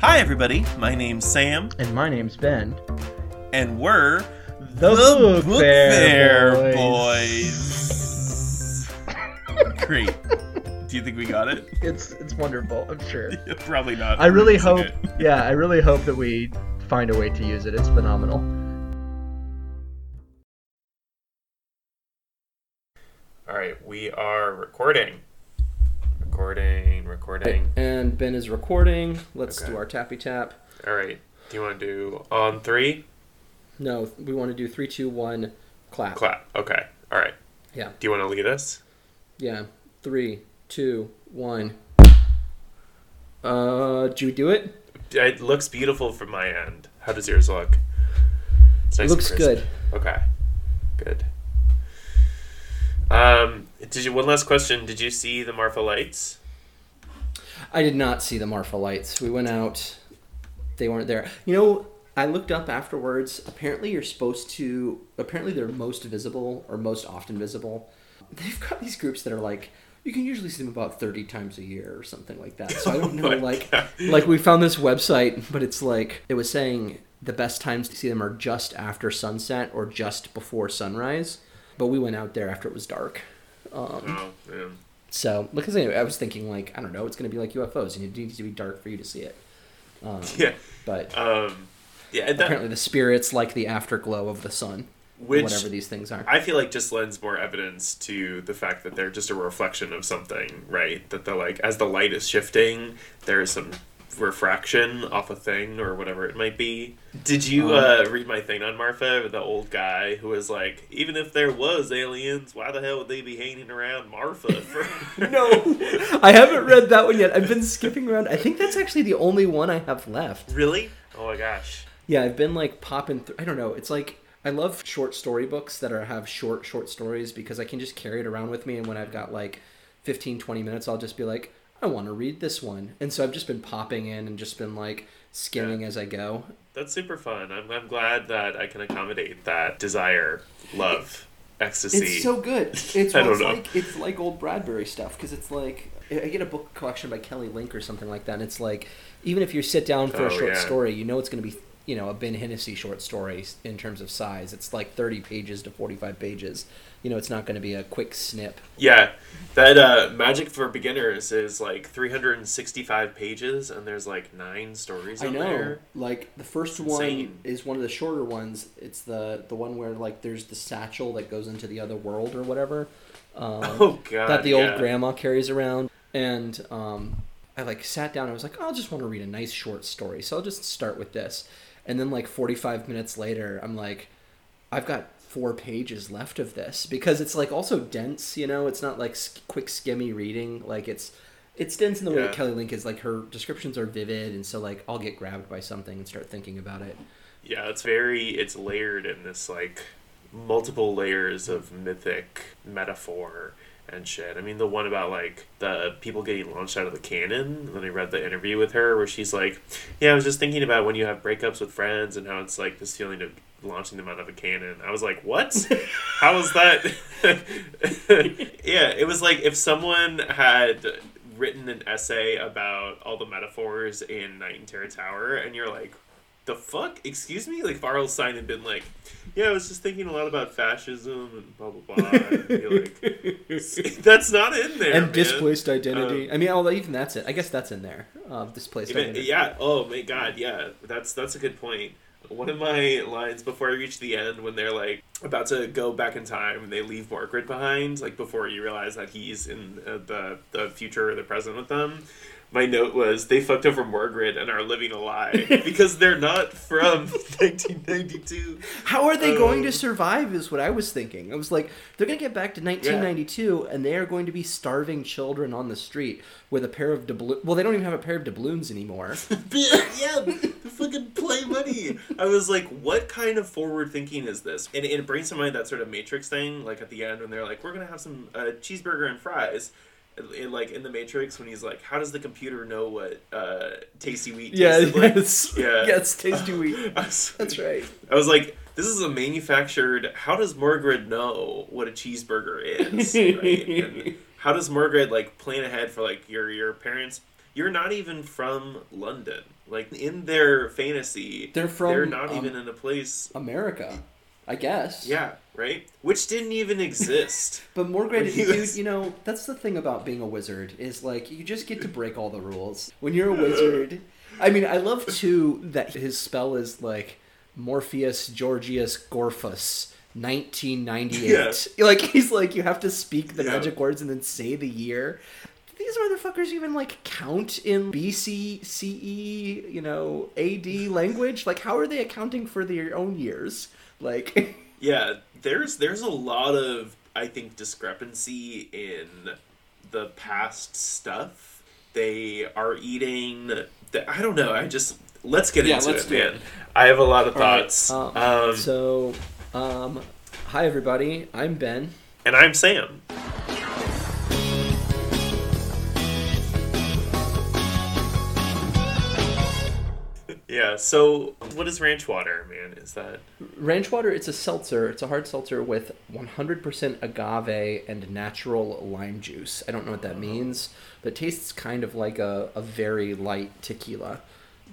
Hi, everybody. My name's Sam, And my name's Ben. and we're The Book Fair boys. Great. Do you think we got it? It's it's wonderful, I'm sure. Probably not. I really hope yeah, I really hope that we find a way to use it. It's phenomenal. All right, we are recording. Recording, recording. And Ben is recording. Let's Okay. do our tappy tap. All right. Do you want to do on three? No, we want to do three, two, one, clap. Clap. Okay. All right. Yeah. Do you want to lead us? Yeah. Three, two, one. Uh, do you do it? It looks beautiful from my end. How does yours look? It's It and looks good. Okay. Good. Um, did you? One last question. Did you see the Marfa lights? I did not see the Marfa lights. We went out. They weren't there. You know, I looked up afterwards. Apparently, you're supposed to. Apparently, they're most visible or most often visible. They've got these groups that are like. You can usually see them about thirty times a year or something like that. So I don't oh know, my like, God. like we found this website, but it's like it was saying the best times to see them are just after sunset or just before sunrise. But we went out there after it was dark. Um, Oh, man. so, because anyway, I was thinking like I don't know, it's going to be like UFOs, and it needs to be dark for you to see it. Um, Yeah. but Um, yeah. That, apparently, the spirits like the afterglow of the sun, which whatever these things are. I feel like just lends more evidence to the fact that they're just a reflection of something, right? That the like as the light is shifting, there's some refraction off a thing or whatever it might be. Did you Um, uh, read my thing on Marfa, the old guy who was like, even if there was aliens, why the hell would they be hanging around Marfa for? no, I haven't read that one yet. I've been skipping around. I think that's actually the only one I have left. really? Oh my gosh. Yeah, I've been like popping through. I don't know. It's like I love short story books that are have short short stories because I can just carry it around with me and when I've got like 15 20 minutes I'll just be like I want to read this one. And so I've just been popping in and just been like skimming as I go. That's super fun. I'm, I'm glad that I can accommodate that desire, love, ecstasy. It's so good. It's, I don't it's know. like it's like old Bradbury stuff because it's like I get a book collection by Kelly Link or something like that, and it's like even if you sit down for Oh, a short yeah. story, you know it's going to be you know a Ben Hennessy short story in terms of size. It's like thirty pages to forty five pages. You know, it's not going to be a quick snip. Yeah, that uh, Magic for Beginners is like 365 pages, and there's like nine stories I know. there. Like the first It's one insane. is one of the shorter ones. It's the the one where like there's the satchel that goes into the other world or whatever. Um, Oh god, that the old yeah. grandma carries around. And um, I like sat down. I was like, oh, I'll just want to read a nice short story, so I'll just start with this. And then like 45 minutes later, I'm like, I've got four pages left of this because it's like also dense. You know, it's not like sk- quick skimmy reading. Like it's it's dense in the way that Kelly Link is. Like her descriptions are vivid, and so like I'll get grabbed by something and start thinking about it. Yeah, it's very it's layered in this like multiple layers of mythic metaphor and shit. I mean, the one about like the people getting launched out of the cannon. Then I read the interview with her where she's like, "Yeah, I was just thinking about when you have breakups with friends and how it's like this feeling of launching them out of a cannon." I was like, "What? how is that?" yeah, it was like if someone had written an essay about all the metaphors in Night in Terror Tower, and you're like, the fuck? Excuse me? Like R.L. Stine had been like, yeah, I was just thinking a lot about fascism and blah blah blah. Like, that's not in there. and man. displaced identity. I mean, although even that's it. I guess that's in there. Uh, displaced Even, identity. yeah. Oh my god. Yeah. That's that's a good point. One of my lines before I reach the end, when they're like about to go back in time and they leave Margaret behind, like before you realize that he's in uh, the the future or the present with them. My note was they fucked over Margaret and are living a lie because they're not from 1992. How are they going to Um, survive? Is what I was thinking. I was like, they're going to get back to 1992, and they are going to be starving children on the street with a pair of doubloons. Well, they don't even have a pair of doubloons anymore. yeah, the fucking play money. I was like, what kind of forward thinking is this? And it brings to mind that sort of Matrix thing, like at the end when they're like, we're gonna have some uh, cheeseburger and fries. In, like in the Matrix, when he's like, "How does the computer know what uh, tasty wheat yeah, tasted like?" yes, Yeah. yes, tasty wheat. Was- That's right. I was like, "This is a manufactured. How does Margaret know what a cheeseburger is? Right? And how does Margaret like plan ahead for like your your parents? You're not even from London. Like in their fantasy, They're from, they're not um, even in a place. America, I guess. Yeah, right. Which didn't even exist. But more great, When dude. was- You know, that's the thing about being a wizard is like you just get to break all the rules when you're a wizard. I mean, I love too that his spell is like Morpheus Georgius Gorphus. 1998. Like he's like you have to speak the Yeah. magic words and then say the year. Do These motherfuckers even like count in BC, CE, E, you know, AD language. Like, how are they accounting for their own years? Like, Yeah, there's there's a lot of I think discrepancy in the past stuff. They are eating. The, I don't know. I just let's get Yeah, into let's it, do it. man. I have a lot of All right, thoughts. um, um, so, um, hi everybody. I'm Ben. and I'm Sam. Yeah. So, what is ranch water, man? Is that Ranch water. It's a seltzer. It's a hard seltzer with 100% agave and natural lime juice. I don't know what that means, but it tastes kind of like a, a very light tequila.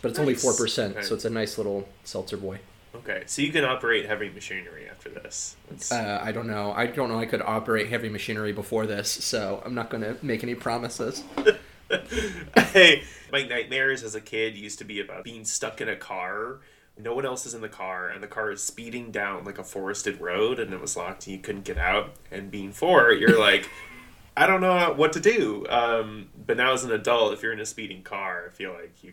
But it's only four percent, so it's a nice little seltzer boy. okay? So you can operate heavy machinery after this. Uh, I don't know. I don't know. I could operate heavy machinery before this, so I'm not going to make any promises. hey, my nightmares as a kid used to be about being stuck in a car. No one else is in the car, and the car is speeding down like a forested road, and it was locked, and you couldn't get out. And being four, you're like, I don't know what to do. Um, but now as an adult, if you're in a speeding car, I feel like you,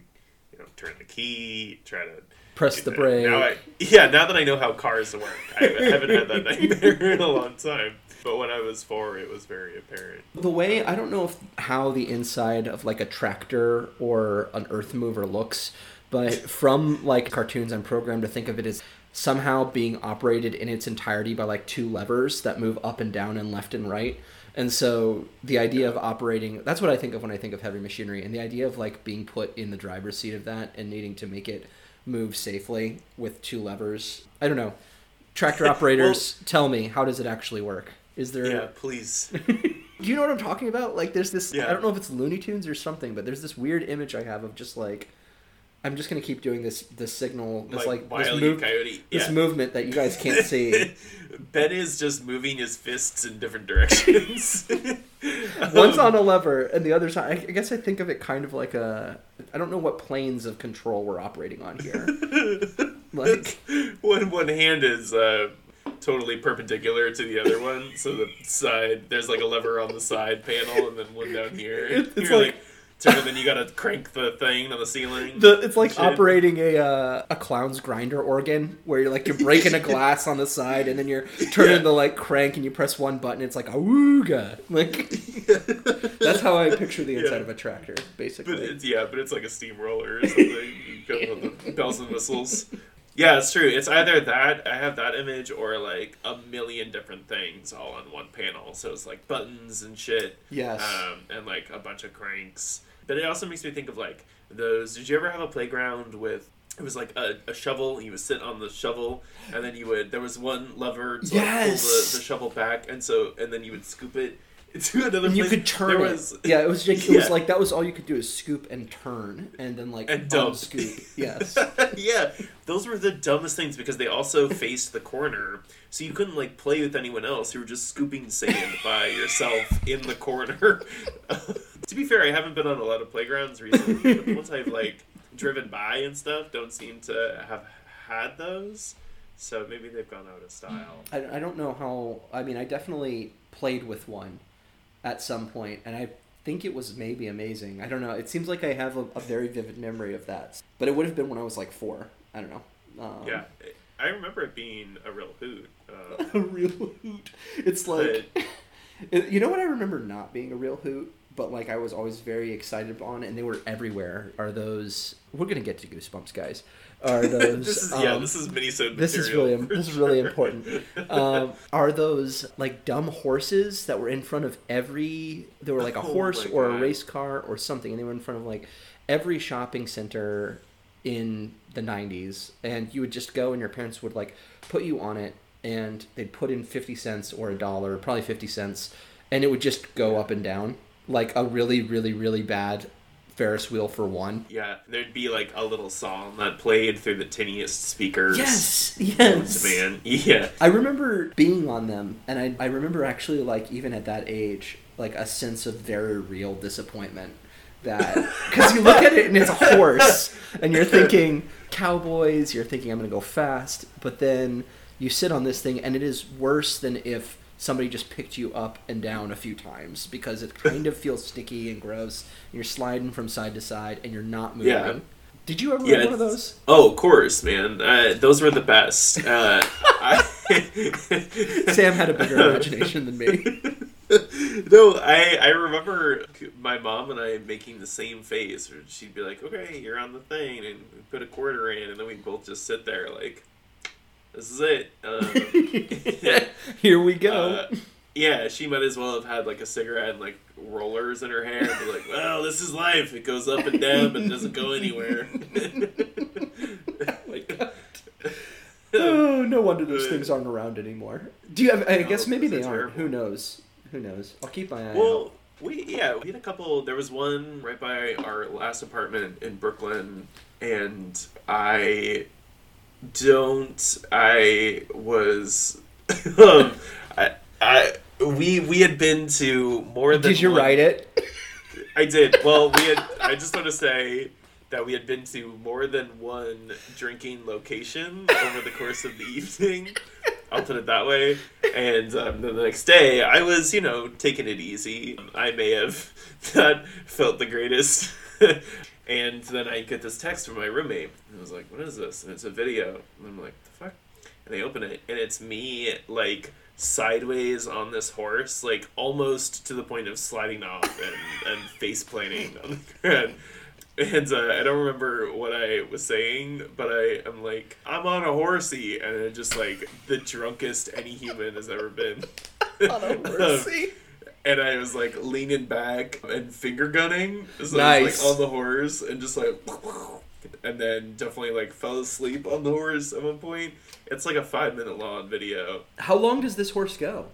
you know, turn the key, try to Press the brake. Now I, yeah, now that I know how cars work, I haven't had that nightmare in a long time. But when I was four, it was very apparent. The way I don't know if how the inside of like a tractor or an earth mover looks, but from like cartoons, I'm programmed to think of it as somehow being operated in its entirety by like two levers that move up and down and left and right. And so the idea of operating that's what I think of when I think of heavy machinery and the idea of like being put in the driver's seat of that and needing to make it move safely with two levers. I don't know. Tractor operators, tell me, how does it actually work? Is there Yeah, please. do you know what I'm talking about? Like, there's this. Yeah. I don't know if it's Looney Tunes or something, but there's this weird image I have of just like, I'm just gonna keep doing this this signal, this like, Wile this, move, Coyote. this movement that you guys can't see. ben is just moving his fists in different directions. One's Um, on a lever, and the other's on. I I guess I think of it kind of like a. I don't know what planes of control we're operating on here. like, one one hand is uh, totally perpendicular to the other one, so the side there's like a lever on the side panel, and then one down here. It- it's You're like- turn, and then you gotta crank the thing on the ceiling. the it's like operating a uh, a clown's grinder organ where you're like you're breaking a glass on the side and then you're turning Yeah. the like crank and you press one button it's like a wooga like that's how I picture the inside Yeah. of a tractor But basically it's yeah, but it's like a steamroller or something. you go with the bells and whistles. Yeah, it's true. It's either that I have that image or like a million different things all on one panel. So it's like buttons and shit. Yes. Um, and like a bunch of cranks. But it also makes me think of like those. Did you ever have a playground with? It was like a, a shovel. You would sit on the shovel, and then you would. There was one lever to like, pull the, the shovel back, and so and then you would scoop it into another and you could turn there it. Was, yeah, it was just, it was like that was all you could do is scoop and turn and then like And dump. scoop. Yes. yeah, those were the dumbest things because they also faced the corner, so you couldn't like play with anyone else. You were just scooping sand by yourself in the corner. to be fair, I haven't been on a lot of playgrounds recently, but the ones I've like driven by and stuff don't seem to have had those. So maybe they've gone out of style. I, I don't know how. I mean, I definitely played with one at some point, and I think it was maybe amazing. I don't know. It seems like I have a, a very vivid memory of that, but it would have been when I was like four. I don't know. Um, Yeah, I remember it being a real hoot. Uh, a real hoot. It's like, it- you know what I remember not being a real hoot, but like I was always very excited on, and they were everywhere. Are those? We're gonna get to goosebumps, guys. Are those? this is yeah, um, this is mini this is really this is really important. Um, are those like dumb horses that were in front of every? There were like a Oh horse or a race car or something, and they were in front of like every shopping center in the '90s, and you would just go, and your parents would like put you on it, and they'd put in fifty cents or a dollar, probably fifty cents, and it would just go up and down like a really, really, really bad Ferris wheel for one. Yeah, there'd be like a little song that played through the tiniest speakers. Yes, yes. man. Yeah. I remember being on them, and I, I remember actually, like, even at that age, like, a sense of very real disappointment. That, because you look at it and it's a horse, and you're thinking cowboys, you're thinking I'm going to go fast, but then you sit on this thing, and it is worse than if somebody just picked you up and down a few times because it kind of feels sticky and gross. And you're sliding from side to side, and you're not moving. Yeah. Did you ever Yeah, one of those? Oh, of course, man. Uh, those were the best. Uh, I... Sam had a bigger imagination than me. no, I I remember my mom and I making the same face. She'd be like, "Okay, you're on the thing," and put a quarter in, and then we'd both just sit there like, "This is it." Um, Here we go. uh, yeah, she might as well have had like a cigarette and like rollers in her hair and be like, "Well, this is life. It goes up and down, but it doesn't go anywhere." Oh, no wonder those things aren't around anymore. Do you have? I No, guess maybe they are aren't. Who knows? Who knows? I'll keep my eye out. Well, we yeah, we had a couple. There was one right by our last apartment in Brooklyn, and I don't. I was. um, I, I we we had been to more than. Did you one- write it? I did. Well, we had. I just want to say that we had been to more than one drinking location over the course of the evening. I'll put it that way. And um, then the next day, I was, you know, taking it easy. I may have not felt the greatest. And then I get this text from my roommate. And I was like, what is this? And it's a video. And I'm like, the fuck? And they open it, and it's me, like, sideways on this horse, like, almost to the point of sliding off and, and face planting on the ground. And uh, I don't remember what I was saying, but I am like, I'm on a horsey, and it just like the drunkest any human has ever been. On a horsey? And I was like leaning back and finger gunning. So I Nice. was like on the horse and just like, and then definitely like fell asleep on the horse at one point. It's like a five minute long video. How long does this horse go?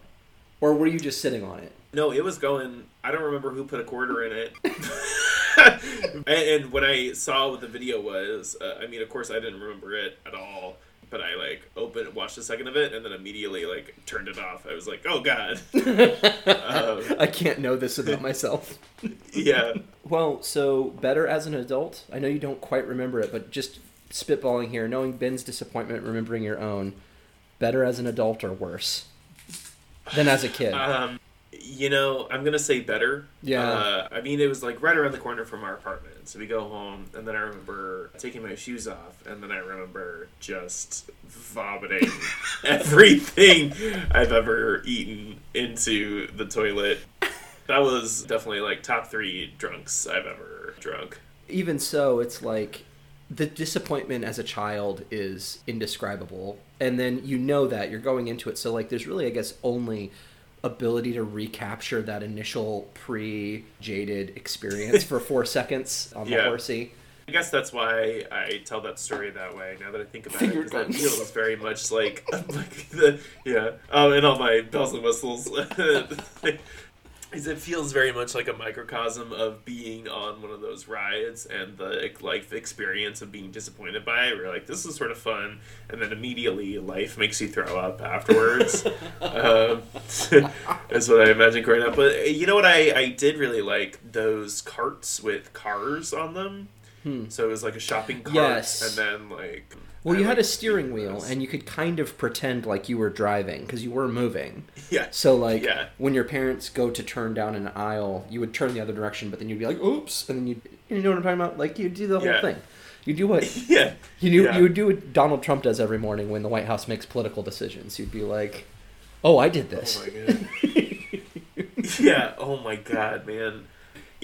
Or were you just sitting on it? No, it was going. I don't remember who put a quarter in it. and, and when I saw what the video was, uh, I mean, of course, I didn't remember it at all. But I like opened, watched a second of it, and then immediately like turned it off. I was like, "Oh God!" um, I can't know this about myself. yeah. Well, so better as an adult? I know you don't quite remember it, but just spitballing here, knowing Ben's disappointment, remembering your own, better as an adult or worse than as a kid? Um, you know, I'm gonna say better. Yeah. Uh, I mean, it was like right around the corner from our apartment. So we go home, and then I remember taking my shoes off, and then I remember just vomiting everything I've ever eaten into the toilet. That was definitely like top three drunks I've ever drunk. Even so, it's like the disappointment as a child is indescribable. And then you know that you're going into it. So, like, there's really, I guess, only ability to recapture that initial pre jaded experience for four seconds on the Yeah. horsey. I guess that's why I tell that story that way. Now that I think about Finger it, 'cause that guns. feels very much like, like the yeah. Oh, and all my bells and whistles. Is it feels very much like a microcosm of being on one of those rides and the life experience of being disappointed by it. Where you're like, this is sort of fun, and then immediately life makes you throw up afterwards. um, that's what I imagine growing up. But uh, you know what? I I did really like those carts with cars on them. So it was like a shopping cart, Hmm. Yes. and then like. Well, you had a steering wheel, and you could kind of pretend like you were driving because you were moving. yeah, So, like, Yeah. when your parents go to turn down an aisle, you would turn the other direction, but then you'd be like, "Oops!" and then you, you know what I'm talking about? Like, you do the whole Yeah. thing. You do what yeah, you do. Yeah. You would do what Donald Trump does every morning when the White House makes political decisions. You'd be like, "Oh, I did oh this." Oh my god. yeah. Oh my god, man.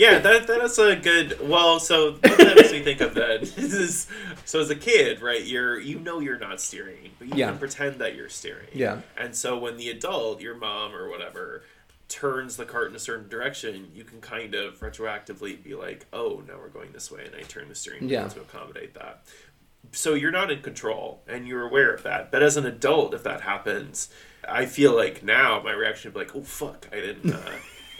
Yeah, that that is a good. Well, so what that makes me think of that is so as a kid, right? You're you know you're not steering, but you Yeah. can pretend that you're steering. Yeah. And so when the adult, your mom or whatever, turns the cart in a certain direction, you can kind of retroactively be like, "Oh, now we're going this way," and I turn the steering wheel Yeah. to accommodate that. So you're not in control, and you're aware of that. But as an adult, if that happens, I feel like now my reaction would be like, "Oh fuck, I didn't." Uh,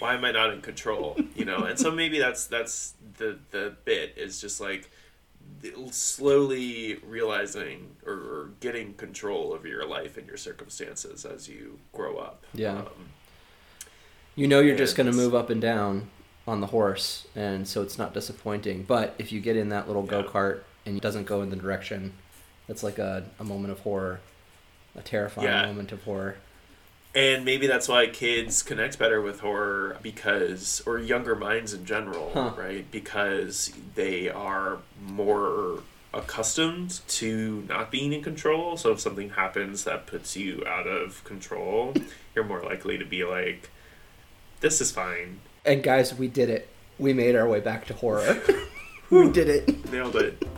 why am I not in control? You know, and so maybe that's that's the the bit is just like slowly realizing or, or getting control of your life and your circumstances as you grow up. Yeah. Um, You know you're just going to move up and down on the horse, and so it's not disappointing. But if you get in that little Yeah. go kart and it doesn't go in the direction, that's like a, a moment of horror, a terrifying Yeah. moment of horror. And maybe that's why kids connect better with horror because, or younger minds in general, Huh. right? Because they are more accustomed to not being in control. So if something happens that puts you out of control, you're more likely to be like, this is fine. And guys, we did it. We made our way back to horror. we did it. Nailed it.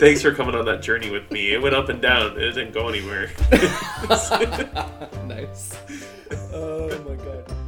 Thanks for coming on that journey with me. It went up and down, it didn't go anywhere. nice. Oh my god.